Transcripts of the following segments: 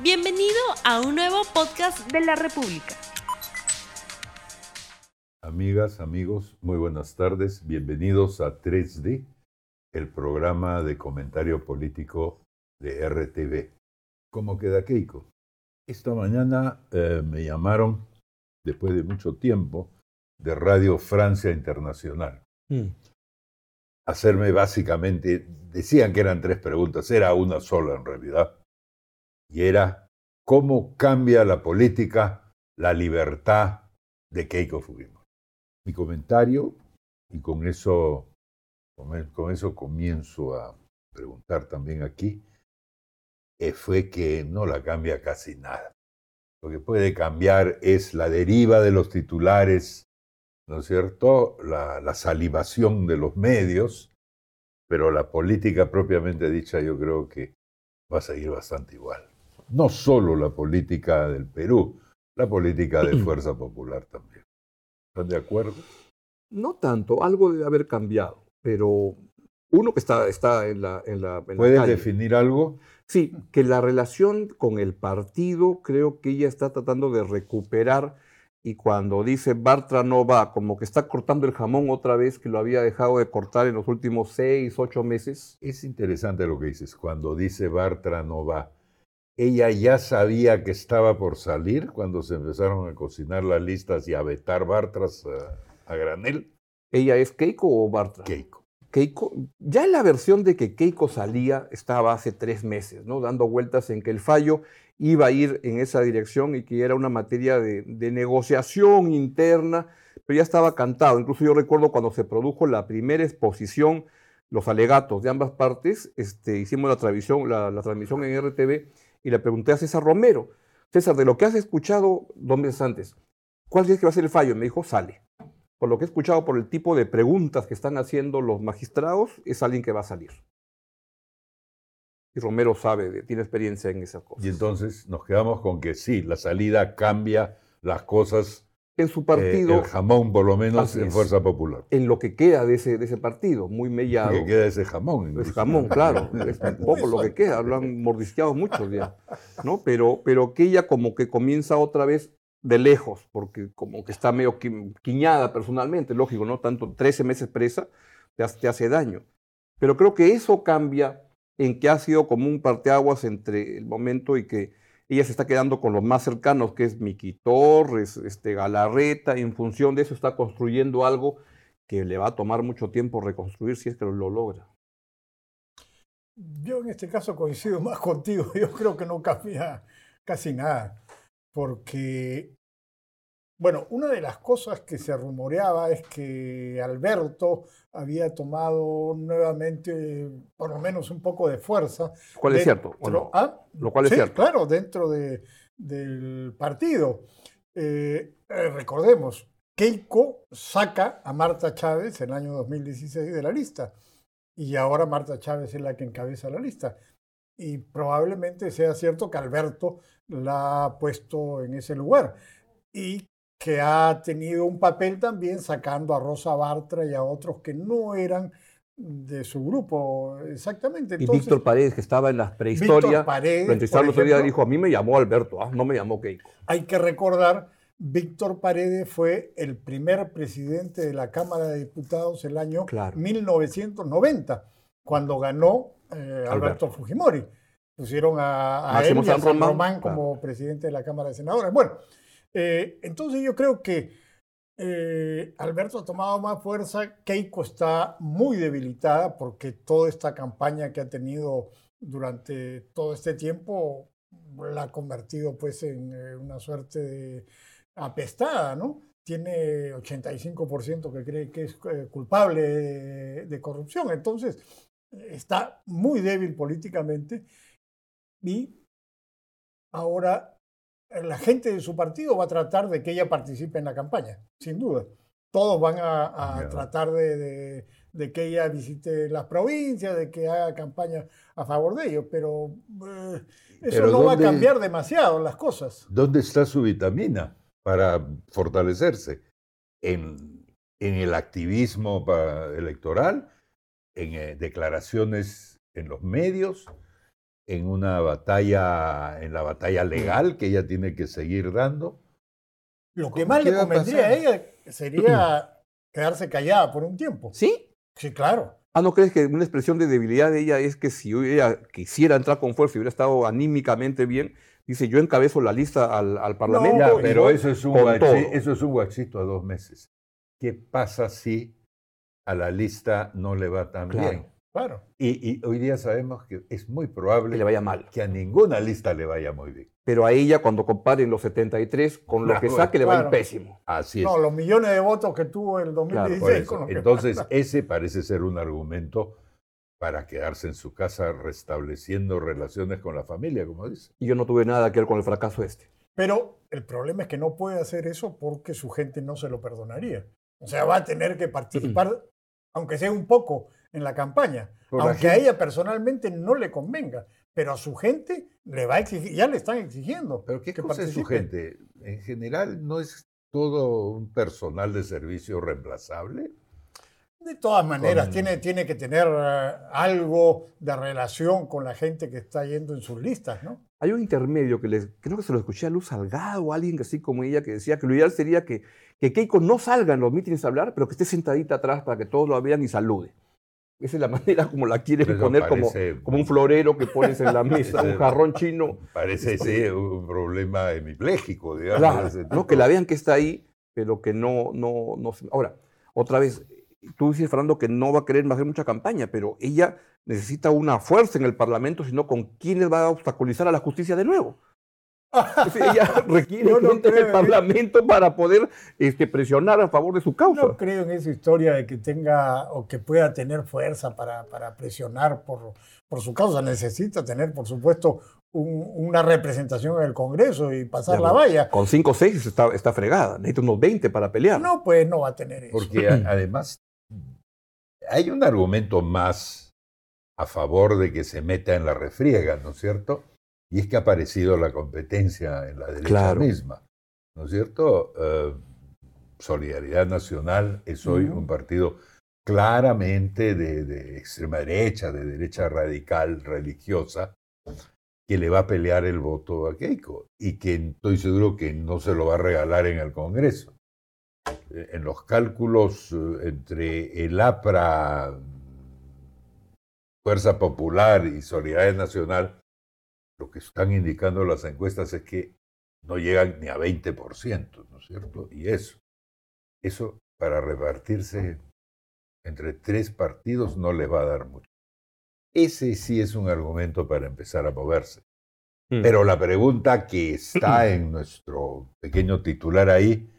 Bienvenido a un nuevo podcast de la República. Amigas, amigos, muy buenas tardes. Bienvenidos a 3D, el programa de comentario político de RTV. ¿Cómo queda Keiko? Esta mañana eh, me llamaron, después de mucho tiempo, de Radio Francia Internacional. Mm. Hacerme básicamente, decían que eran tres preguntas, era una sola en realidad y era cómo cambia la política la libertad de Keiko Fujimori. Mi comentario, y con eso, con eso comienzo a preguntar también aquí, eh, fue que no la cambia casi nada. Lo que puede cambiar es la deriva de los titulares, ¿no es cierto? La, la salivación de los medios, pero la política propiamente dicha yo creo que va a seguir bastante igual no solo la política del Perú, la política de Fuerza Popular también. ¿Están de acuerdo? No tanto, algo debe haber cambiado, pero uno que está, está en la... En la ¿Puedes definir algo? Sí, que la relación con el partido creo que ella está tratando de recuperar y cuando dice Bartra no va, como que está cortando el jamón otra vez que lo había dejado de cortar en los últimos seis, ocho meses. Es interesante lo que dices, cuando dice Bartra no va ella ya sabía que estaba por salir cuando se empezaron a cocinar las listas y a vetar Bartras a, granel. ¿Ella es Keiko o Bartra? Keiko. Keiko, ya en la versión de que Keiko salía estaba hace tres meses, ¿no? Dando vueltas en que el fallo iba a ir en esa dirección y que era una materia de, negociación interna, pero ya estaba cantado. Incluso yo recuerdo cuando se produjo la primera exposición, los alegatos de ambas partes, este, hicimos la transmisión, la, la transmisión en RTV y le pregunté a César Romero, César, de lo que has escuchado dos meses antes, ¿cuál crees que va a ser el fallo? Me dijo, sale. Por lo que he escuchado, por el tipo de preguntas que están haciendo los magistrados, es alguien que va a salir. Y Romero sabe, tiene experiencia en esas cosas. Y entonces nos quedamos con que sí, la salida cambia las cosas en su partido. Eh, el jamón, por lo menos, en Fuerza Popular. En lo que queda de ese, de ese partido, muy mellado. Lo que queda ese jamón. Es jamón, claro. Es un poco lo que queda. Lo han mordisqueado muchos ya. ¿no? Pero, pero que ella como que comienza otra vez de lejos, porque como que está medio quiñada personalmente, lógico, ¿no? Tanto 13 meses presa te hace, te hace daño. Pero creo que eso cambia en que ha sido como un parteaguas entre el momento y que ella se está quedando con los más cercanos, que es Miki Torres, este, Galarreta, en función de eso está construyendo algo que le va a tomar mucho tiempo reconstruir si es que lo logra. Yo en este caso coincido más contigo, yo creo que no cambia casi nada, porque bueno, una de las cosas que se rumoreaba es que Alberto había tomado nuevamente, por lo menos un poco de fuerza. ¿Cuál es cierto? ¿Ah? Lo cual es cierto. Claro, dentro de, del partido. Eh, eh, recordemos, Keiko saca a Marta Chávez en el año 2016 de la lista. Y ahora Marta Chávez es la que encabeza la lista. Y probablemente sea cierto que Alberto la ha puesto en ese lugar. Y que ha tenido un papel también sacando a Rosa Bartra y a otros que no eran de su grupo, exactamente. y Víctor Paredes, que estaba en la prehistoria, Paredes, lo otro día dijo, a mí me llamó Alberto, ¿ah? no me llamó Keiko. Hay que recordar, Víctor Paredes fue el primer presidente de la Cámara de Diputados el año 1990, cuando ganó eh, Alberto Fujimori. Pusieron a, a él y a San Román, como presidente de la Cámara de Senadores. Bueno, eh, entonces yo creo que eh, Alberto ha tomado más fuerza, Keiko está muy debilitada porque toda esta campaña que ha tenido durante todo este tiempo la ha convertido pues en eh, una suerte de apestada, ¿no? Tiene 85% que cree que es culpable de corrupción, entonces está muy débil políticamente. Y ahora la gente de su partido va a tratar de que ella participe en la campaña, sin duda. Todos van a, tratar de, que ella visite las provincias, de que haga campaña a favor de ellos, pero eh, eso no va a cambiar demasiado las cosas. ¿Dónde está su vitamina para fortalecerse? ¿En, en el activismo electoral? ¿En eh, declaraciones en los medios? En una batalla, en la batalla legal que ella tiene que seguir dando. Lo que más le convendría a, ella sería quedarse callada por un tiempo. ¿Sí? Sí, claro. Ah, ¿no crees que una expresión de debilidad de ella es que si ella quisiera entrar con fuerza y hubiera estado anímicamente bien, dice, yo encabezo la lista al, Parlamento? pero eso es, un eso es un guachito a dos meses. ¿Qué pasa si a la lista no le va tan bien? Claro. Y, hoy día sabemos que es muy probable que le vaya mal. Que a ninguna lista le vaya muy bien. Pero a ella, cuando comparen los 73, con lo que saque, le va a ir pésimo. Así es. No, los millones de votos que tuvo en el 2016. Entonces, ese parece ser un argumento para quedarse en su casa restableciendo relaciones con la familia, como dice. Y yo no tuve nada que ver con el fracaso este. Pero el problema es que no puede hacer eso porque su gente no se lo perdonaría. O sea, va a tener que participar, aunque sea un poco, en la campaña. aunque a ella personalmente no le convenga. Pero a su gente le va a exigir, ya le están exigiendo. ¿Pero qué cosa es su gente? En general, ¿no es todo un personal de servicio reemplazable? De todas maneras, tiene, tiene que tener eh, algo de relación con la gente que está yendo en sus listas, ¿no? Hay un intermedio que les, creo que se lo escuché a Luz Salgado o alguien así como ella que decía que lo ideal sería que, que Keiko no salga en los mítines a hablar, pero que esté sentadita atrás para que todos lo vean y salude. Esa es la manera como la quieren poner, como, como un florero que pones en la mesa, un jarrón chino. Parece ese un problema hemipléjico, digamos. no, que la vean que está ahí, pero que no, no, no. Ahora, otra vez, tú dices, Fernando, que no va a querer hacer mucha campaña, pero ella necesita una fuerza en el Parlamento, sino con quiénes va a obstaculizar a la justicia de nuevo. ella requiere gente el Parlamento para poder este, presionar a favor de su causa. No creo en esa historia de que tenga o que pueda tener fuerza para, para presionar por, por su causa. Necesita tener, por supuesto, una representación en el Congreso y pasar la valla. Con 5 o 6 está, está fregada. Necesita unos 20 para pelear. No, pues no va a tener eso. Porque además hay un argumento más a favor de que se meta en la refriega, ¿no es cierto? Y es que ha aparecido la competencia en la derecha misma, ¿no es cierto? Eh, Solidaridad Nacional es hoy un partido claramente de, extrema derecha, de derecha radical, religiosa, que le va a pelear el voto a Keiko y que estoy seguro que no se lo va a regalar en el Congreso. Eh, en los cálculos eh, entre el APRA, Fuerza Popular y Solidaridad Nacional, lo que están indicando las encuestas es que no llegan ni a 20%, ¿no es cierto? Y eso, eso para repartirse entre tres partidos no les va a dar mucho. Ese sí es un argumento para empezar a moverse. Mm. Pero la pregunta que está en nuestro pequeño titular ahí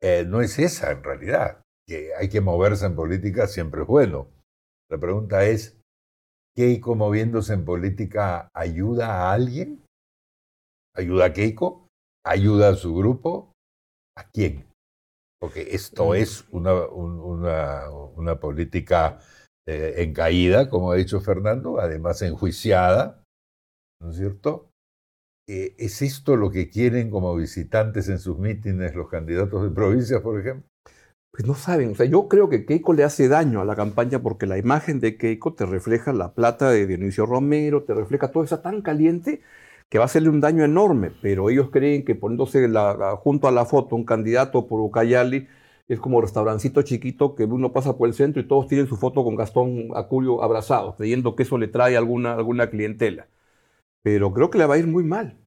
eh, no es esa en realidad. Que hay que moverse en política siempre es bueno. La pregunta es, Keiko moviéndose en política ayuda a alguien? ¿Ayuda a Keiko? ¿Ayuda a su grupo? ¿A quién? Porque esto mm. es una, una, política eh, en caída, como ha dicho Fernando, además enjuiciada, ¿no es cierto? Eh, ¿Es esto lo que quieren como visitantes en sus mítines los candidatos de provincias, por ejemplo? Pues no saben. O sea, yo creo que Keiko le hace daño a la campaña porque la imagen de Keiko te refleja la plata de Dionisio Romero, te refleja todo eso tan caliente que va a hacerle un daño enorme. Pero ellos creen que poniéndose junto a la foto un candidato por Ucayali es como restaurancito chiquito que uno pasa por el centro y todos tienen su foto con Gastón Acurio abrazado, creyendo que eso le trae alguna, alguna clientela. Pero creo que le va a ir muy mal.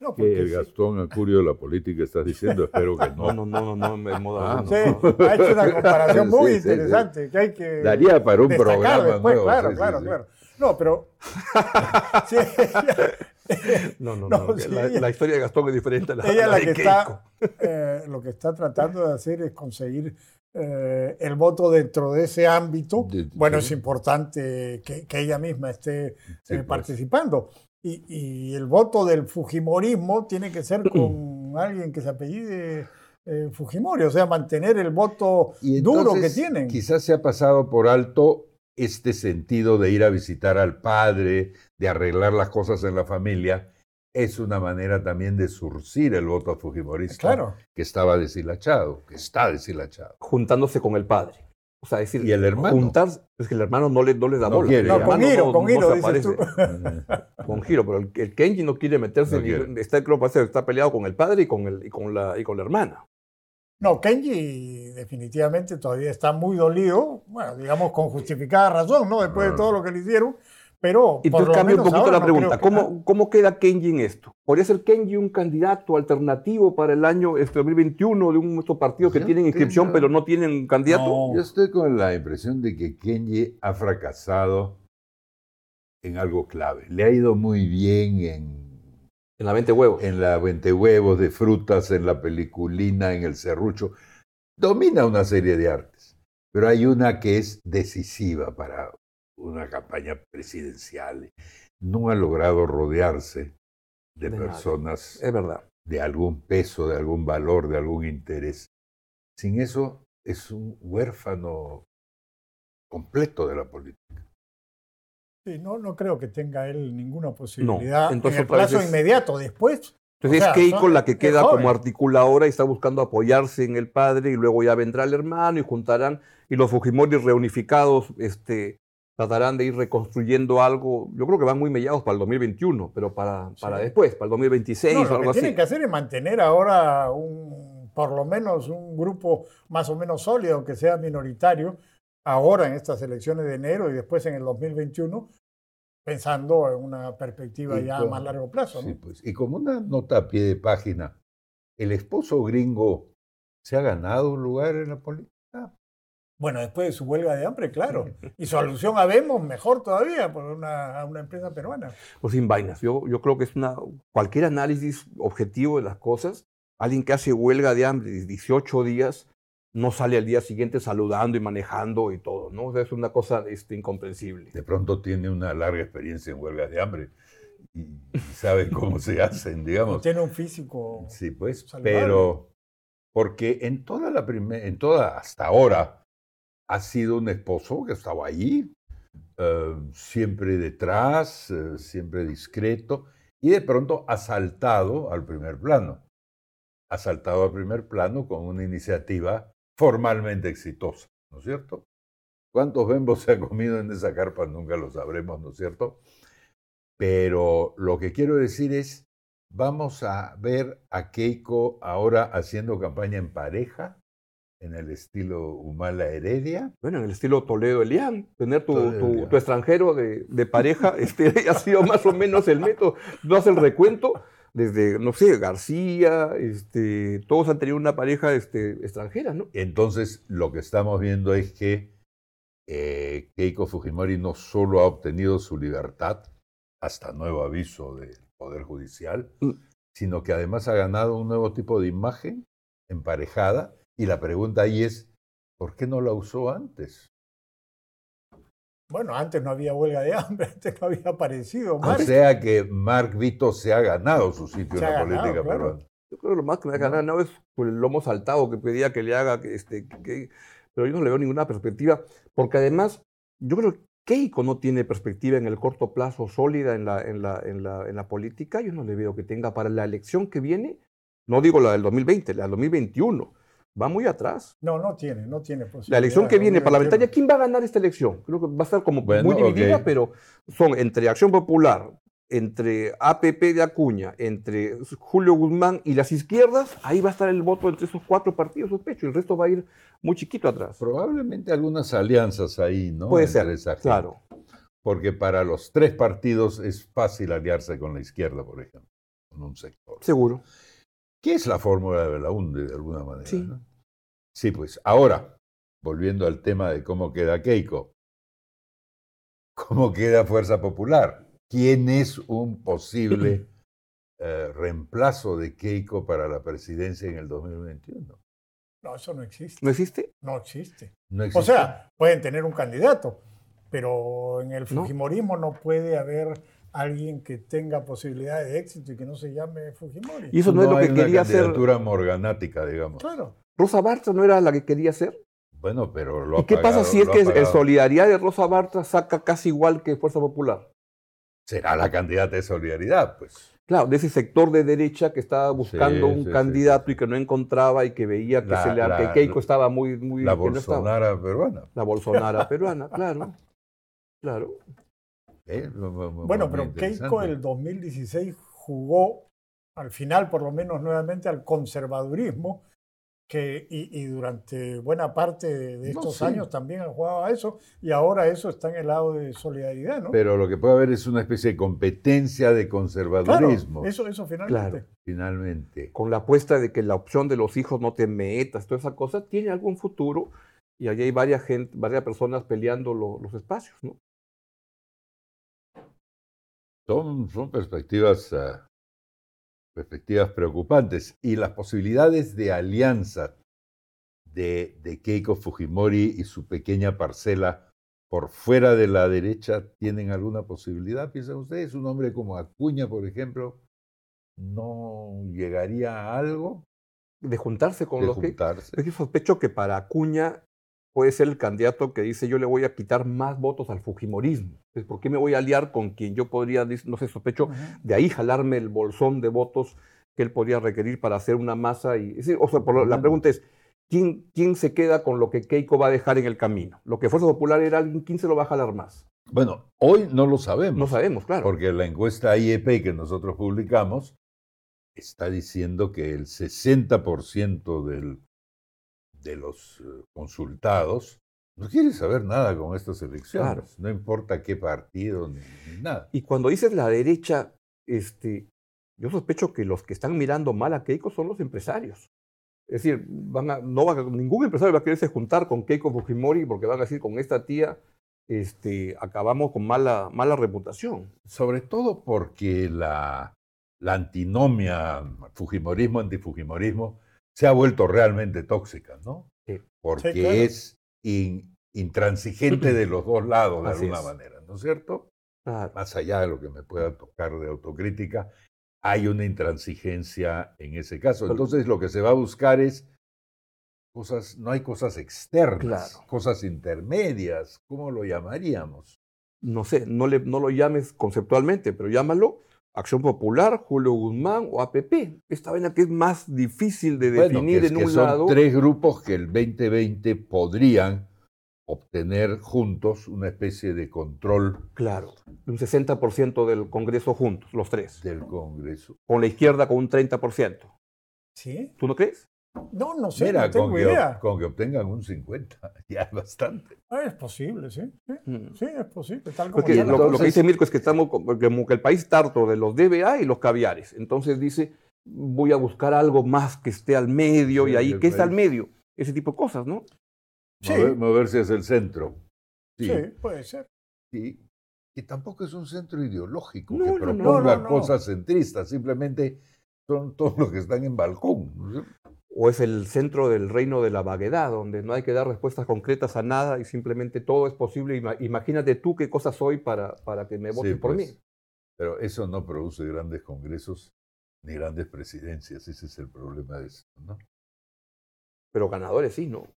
No, porque el Gastón Acurio de la política estás diciendo, espero que no. No, no, no, no, no, en moda. Ah, sí, ha hecho una comparación muy interesante que hay que Daría para un programa después, nuevo. Claro, claro, claro. No, pero... no, no, no. la, historia de Gastón es diferente a la, ella la, que está, eh, lo que está tratando de hacer es conseguir eh, el voto dentro de ese ámbito. bueno, es importante que, que, ella misma esté eh, pues. participando. Y, el voto del Fujimorismo tiene que ser con alguien que se apellide eh, Fujimori, o sea, mantener el voto duro que tienen. Quizás se ha pasado por alto este sentido de ir a visitar al padre, de arreglar las cosas en la familia, es una manera también de surcir el voto fujimorista claro. que estaba deshilachado, que está deshilachado. Juntándose con el padre. O sea, decir, ¿Y el hermano? juntar, es que el hermano no le, no le da No bola. quiere. No, con giro, no- con giro, dices tú. Con giro, pero el, el Kenji no quiere meterse, No ni- quiere. está, creo, está peleado con el padre y con, el, y con, la, y con la hermana. No, Kenji definitivamente todavía está muy dolido, bueno, digamos con justificada razón, ¿no? Después de todo lo que le hicieron, pero Y lo cambia un poquito la no pregunta. que- ¿Cómo, ¿Cómo queda Kenji en esto? ¿Podría ser Kenji un candidato alternativo para el año este 2021 de un de estos partidos que Yo tienen inscripción tengo- pero no tienen candidato? No. Yo estoy con la impresión de que Kenji ha fracasado en algo clave. Le ha ido muy bien en, En la 20 huevos. en la huevos de frutas, en la peliculina, en el serrucho. Domina una serie de artes, pero hay una que es decisiva para una campaña presidencial. No ha logrado rodearse de, personas Es verdad. de algún peso, de algún valor, de algún interés. Sin eso es un huérfano completo de la política. Sí, no, no creo que tenga él ninguna posibilidad entonces en el plazo es- inmediato. Después, Entonces O sea, es Keiko son- la que queda como articuladora y está buscando apoyarse en el padre y luego ya vendrá el hermano y juntarán y los Fujimori reunificados este, tratarán de ir reconstruyendo algo. Yo creo que van muy mellados para el 2021, pero para, para Sí. después, para el 2026 no, o lo que tienen que hacer es mantener ahora un, por lo menos un grupo más o menos sólido, aunque sea minoritario, ahora en estas elecciones de enero y después en el 2021, pensando en una perspectiva Y ya a más largo plazo. ¿no? Sí, pues. Y como una nota a pie de página, ¿el esposo gringo se ha ganado un lugar en la política? Bueno, después de su huelga de hambre, claro. Y su alusión a Vemos, mejor todavía, por una, a una empresa peruana. Pues sin vainas. Yo, yo creo que es una cualquier análisis objetivo de las cosas. Alguien que hace huelga de hambre de 18 días no sale al día siguiente saludando y manejando y todo, ¿no? O sea, es una cosa este, incomprensible. De pronto tiene una larga experiencia en huelgas de hambre y, y sabe cómo se hacen, digamos. Tiene un físico. Sí, pues, Saludable. pero porque en toda la primera, en toda hasta ahora ha sido un esposo que estaba allí, eh, siempre detrás, eh, siempre discreto, y de pronto ha saltado al primer plano. Ha saltado al primer plano con una iniciativa formalmente exitosa, ¿no es cierto? ¿Cuántos bembos se ha comido en esa carpa? Nunca lo sabremos, ¿no es cierto? Pero lo que quiero decir es, vamos a ver a Keiko ahora haciendo campaña en pareja, en el estilo Humala Heredia. Bueno, en el estilo Toledo Elian, tener tu, tu- extranjero de, de pareja este, ha sido más o menos el método. No hace el recuento desde, no sé, García, este, todos han tenido una pareja este, extranjera, ¿no? Entonces, lo que estamos viendo es que eh, Keiko Fujimori no solo ha obtenido su libertad, hasta nuevo aviso del Poder Judicial, Mm. sino que además ha ganado un nuevo tipo de imagen emparejada. Y la pregunta ahí es, ¿por qué no la usó antes? Bueno, antes no había huelga de hambre, antes no había aparecido. O sea que Mark Vito se ha ganado su sitio Se en la ganado, política claro. peruana. Yo creo que lo más que me ha ganado no es por el lomo saltado que pedía que le haga, que, este, que- pero yo no le veo ninguna perspectiva, porque además yo creo que Keiko no tiene perspectiva en el corto plazo sólida en la, en la, en la, en la política, yo no le veo que tenga para la elección que viene, no digo la del 2020, la del 2021, va muy atrás. No, no tiene, no tiene posibilidad. La elección que viene 2021. parlamentaria, ¿quién va a ganar esta elección? Creo que va a estar como Bueno, muy dividida, pero son entre Acción Popular, entre APP de Acuña, entre Julio Guzmán y las izquierdas, ahí va a estar el voto entre esos cuatro partidos, sospecho, y el resto va a ir muy chiquito atrás. Probablemente algunas alianzas ahí, ¿no? Puede Entre ser, claro. Porque para los tres partidos es fácil aliarse con la izquierda, por ejemplo, con un sector. Seguro. ¿Qué es la fórmula de Belaunde, de alguna manera? Sí. ¿no? Sí, pues ahora, volviendo al tema de cómo queda Keiko, ¿cómo queda Fuerza Popular? ¿Quién es un posible eh, reemplazo de Keiko para la presidencia en el 2021? No, eso no existe. ¿No existe? No existe. No O existe. sea, pueden tener un candidato, pero en el No. Fujimorismo no puede haber alguien que tenga posibilidad de éxito y que no se llame Fujimori. Y eso no, es lo que una quería hacer. candidatura morganática, digamos. Claro. Rosa Bartra no era la que quería hacer. Bueno, pero lo ¿Y qué pasa si es que el solidaridad de Rosa Bartra saca casi igual que Fuerza Popular? Será la candidata de solidaridad, pues. Claro, de ese sector de derecha que estaba buscando un candidato y que no encontraba y que veía que, se le, Keiko estaba muy... muy la Bolsonara peruana. La Bolsonara peruana, claro. Claro. Eh, bueno, pero Keiko el 2016 jugó, al final por lo menos nuevamente, al conservadurismo que, y, durante buena parte de estos años también han jugado a eso, y ahora eso está en el lado de solidaridad, ¿no? Pero lo que puede haber es una especie de competencia de conservadurismo. eso, eso finalmente. Finalmente. Con la apuesta de que la opción de los hijos no te metas, toda esa cosa, tiene algún futuro, y allí hay varias, gente, varias personas peleando los espacios, ¿no? Son, son perspectivas ah, perspectivas preocupantes. Y las posibilidades de alianza de, de, Keiko Fujimori y su pequeña parcela por fuera de la derecha tienen alguna posibilidad, piensan ustedes. Un hombre como Acuña, por ejemplo, no llegaría a algo. De juntarse con los que. Yo sospecho que para Acuña puede ser el candidato que dice yo le voy a quitar más votos al Fujimorismo. ¿Por qué me voy a aliar con quien yo podría, no sé, sospecho, de ahí jalarme el bolsón de votos que él podría requerir para hacer una masa? Y, o sea, la pregunta es, ¿quién, ¿quién se queda con lo que Keiko va a dejar en el camino? Lo que Fuerza Popular era alguien, ¿quién se lo va a jalar más? Bueno, hoy no lo sabemos. No sabemos, claro. Porque la encuesta IEP que nosotros publicamos está diciendo que el 60% del de los eh, consultados no quiere saber nada con estas elecciones, no importa qué partido ni, nada. Y cuando dices la derecha, este, yo sospecho que los que están mirando mal a Keiko son los empresarios. Es decir, van a, no va, ningún empresario va a quererse juntar con Keiko Fujimori porque van a decir con esta tía este, acabamos con mala, mala reputación. Sobre todo porque la, la antinomia Fujimorismo-antifujimorismo se ha vuelto realmente tóxica, ¿no? Porque es intransigente de los dos lados, de alguna manera, ¿no es cierto? Más allá de lo que me pueda tocar de autocrítica, hay una intransigencia en ese caso. Entonces lo que se va a buscar es cosas, no hay cosas externas, cosas intermedias, ¿cómo lo llamaríamos? No sé, no, le, no lo llames conceptualmente, pero llámalo Acción Popular, Julio Guzmán o APP. Esta vaina que es más difícil de definir en un lado. Son tres grupos que el 2020 podrían obtener juntos una especie de control. Claro, un 60% del Congreso juntos, los tres. Del Congreso. Con la izquierda con un 30%. ¿Sí? ¿Tú no crees? No, no sé, no tengo con idea. Que, con que obtengan un 50, ya es bastante. Ah, es posible, sí. Sí, mm. es posible. Tal como lo, que dice Mirko es que estamos como que el país está harto de los DBA y los caviares. Entonces dice, voy a buscar algo más que esté al medio y ahí, ¿qué está al medio? Ese tipo de cosas, ¿no? Sí. moverse hacia el centro. Sí, puede ser. Sí. Y tampoco es un centro ideológico que proponga cosas centristas, simplemente son todos los que están en balcón o es el centro del reino de la vaguedad, donde no hay que dar respuestas concretas a nada y simplemente todo es posible. Imagínate tú qué cosa soy para, para que me votes por mí. Pues, pero eso no produce grandes congresos ni grandes presidencias, ese es el problema de eso, ¿no? Pero ganadores sí, ¿no?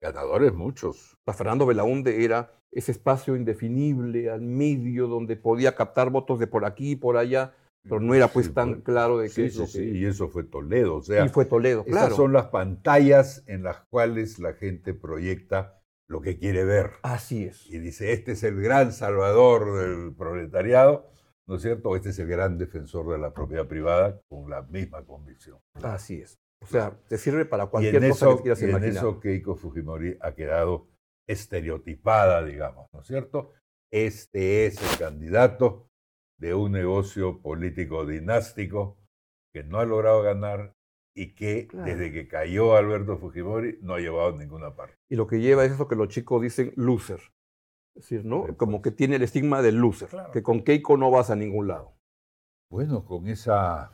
Ganadores muchos. La Fernando Belaunde era ese espacio indefinible al medio donde podía captar votos de por aquí y por allá pero no era pues tan claro de qué sí, sí, y eso fue Toledo, o sea, y fue Toledo, claro. Esas son las pantallas en las cuales la gente proyecta lo que quiere ver. Así es. Y dice, este es el gran salvador del proletariado, ¿no es cierto? Este es el gran defensor de la propiedad privada con la misma convicción. Así es. O sea, te sirve para cualquier cosa que quieras y imaginar. en eso Keiko Fujimori ha quedado estereotipada, digamos, ¿no es cierto? Este es el candidato de un negocio político dinástico que no ha logrado ganar y que desde que cayó Alberto Fujimori no ha llevado a ninguna parte. Y lo que lleva es eso que los chicos dicen loser. Es decir, ¿no? Como que tiene el estigma del loser, que con Keiko no vas a ningún lado. Bueno, con esa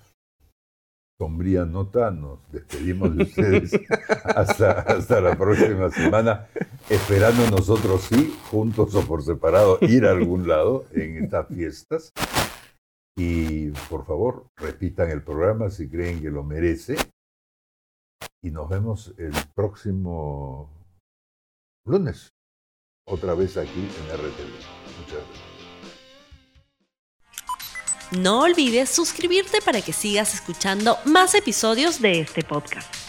sombría nota nos despedimos de ustedes hasta, hasta la próxima semana, esperando nosotros sí, juntos o por separado, ir a algún lado en estas fiestas. Y por favor, repitan el programa si creen que lo merece. Y nos vemos el próximo lunes, otra vez aquí en RTV. Muchas gracias. No olvides suscribirte para que sigas escuchando más episodios de este podcast.